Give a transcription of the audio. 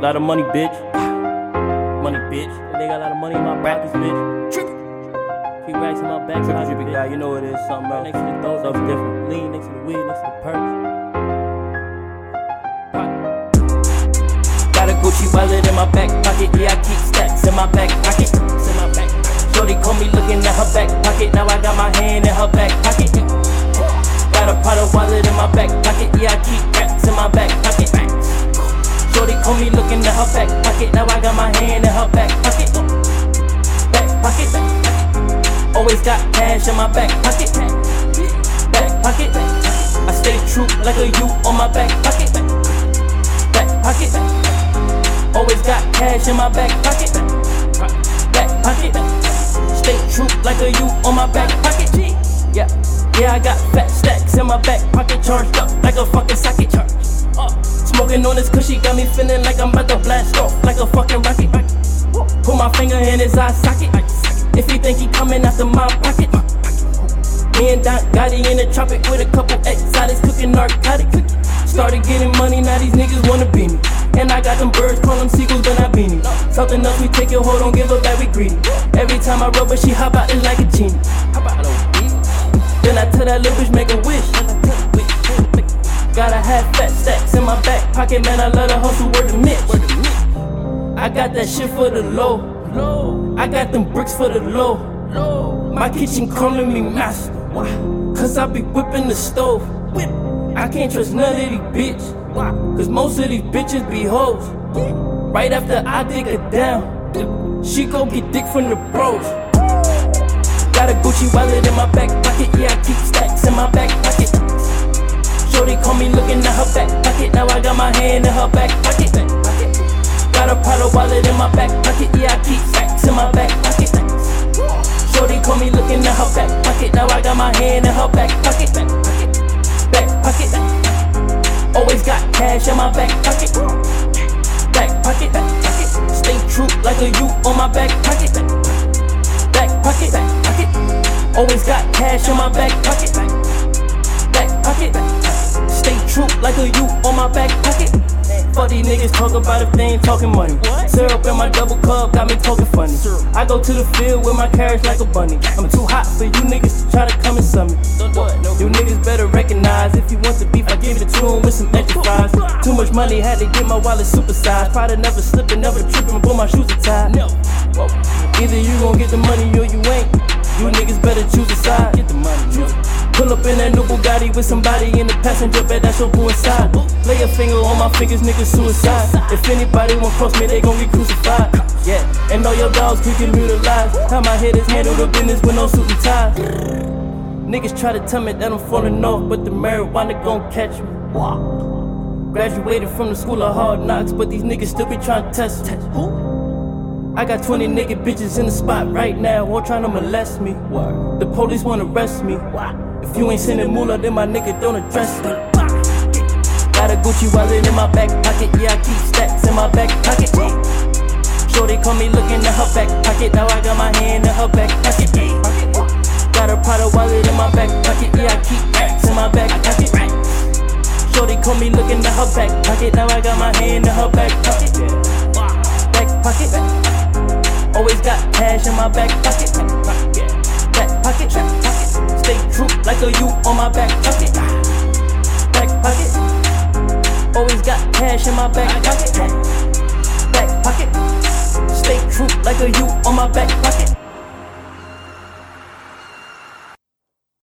Lot of money, bitch. Money, bitch. They got a lot of money in my pockets, bitch. Few racks in my back, so I guy, you know it is. Something else. Next to the something different. Lean next to the weed, next to the perks. Got a Gucci wallet in my back pocket, yeah, I keep stacks in my back pocket. In my back. Shorty caught me looking at her back pocket, now I got my hand in her back pocket. Got a Prada wallet in my back pocket, yeah, I keep racks in my back pocket. Shorty caught me looking at her back pocket, now I got my hand in her back pocket. Back pocket, always got cash in my back pocket. Back pocket, I stay true like a U on my back pocket. Back pocket, always got cash in my back pocket. Back pocket, stay true like a U on my back pocket. Yeah, yeah, I got fat stacks in my back pocket, charged up like a fucking socket. Uh, Smoking on this cushy got me feeling like I'm about to blast off like a fucking rocket. Put my finger in his eye socket. If he think he coming after my pocket. Me and Don Gotti in the tropic with a couple exotics cooking narcotics. Started getting money, now these niggas wanna be me. And I got them birds, call them seagulls, but not beanie. Something else we take it, hold on, give her back, we greedy. Every time I rub her, she hop out, it's like a genie. That little bitch, make a wish. Gotta have fat stacks in my back pocket, man. I love the hustle, word to Mitch. I got that shit for the low. I got them bricks for the low. My kitchen calling me master. Cause I be whipping the stove. I can't trust none of these bitches. Cause most of these bitches be hoes. Right after I dig her down, she go get dick from the bros. Got a Gucci wallet in my back pocket, yeah, I keep stacks in my back pocket. Shorty call me looking at her back pocket, now I got my hand in her back pocket. Got a Prada wallet in my back pocket, yeah, I keep stacks in my back pocket. Shorty call me looking at her back pocket, now I got my hand in her back pocket. Back pocket, always got cash in my back pocket. Back pocket, back, pocket. stay true like a U on my back pocket. Back pocket, always got cash in my back pocket. Back pocket, stay true like a U on my back pocket. Fuck these niggas talk about if they ain't talking money. Syrup in my double cup got me talking funny. I go to the field with my carriage like a bunny. I'm too hot for you niggas to try to come and sum me. You niggas better recognize if you want the beef, I give it to him with some extra fries. Too much money, had to get my wallet supersized. Probably never slipping, never tripping, but my shoes are tied. No. Either you gon' get the money or you ain't. You niggas better choose a side. Get the money. Pull up in that new Bugatti with somebody in the passenger bed, that's your boo inside. Lay a finger on my fingers, niggas suicide. If anybody want cross me, they gon' get crucified. Yeah, and all your dogs can get mutilized. How my hitters handle the business with no suit and tie. Niggas try to tell me that I'm falling off, but the marijuana gon' catch me. Graduated from the school of hard knocks, but these niggas still be trying to test me. I got 20 nigga bitches in the spot right now, all trying to molest me. The police wanna arrest me. If you ain't sending moolah, then my nigga don't address me. Got a Gucci wallet in my back pocket, yeah, I keep stacks in my back pocket. Shorty call me looking at her back pocket, now I got my hand in her back pocket. Got a Prada wallet in my back pocket, yeah, I keep racks in my back pocket. Shorty call me looking at her back pocket, now I got my hand in her back pocket. Back true like a U on my back pocket. Back pocket, always got cash in my back pocket. Back pocket, stay true like a U on my back pocket.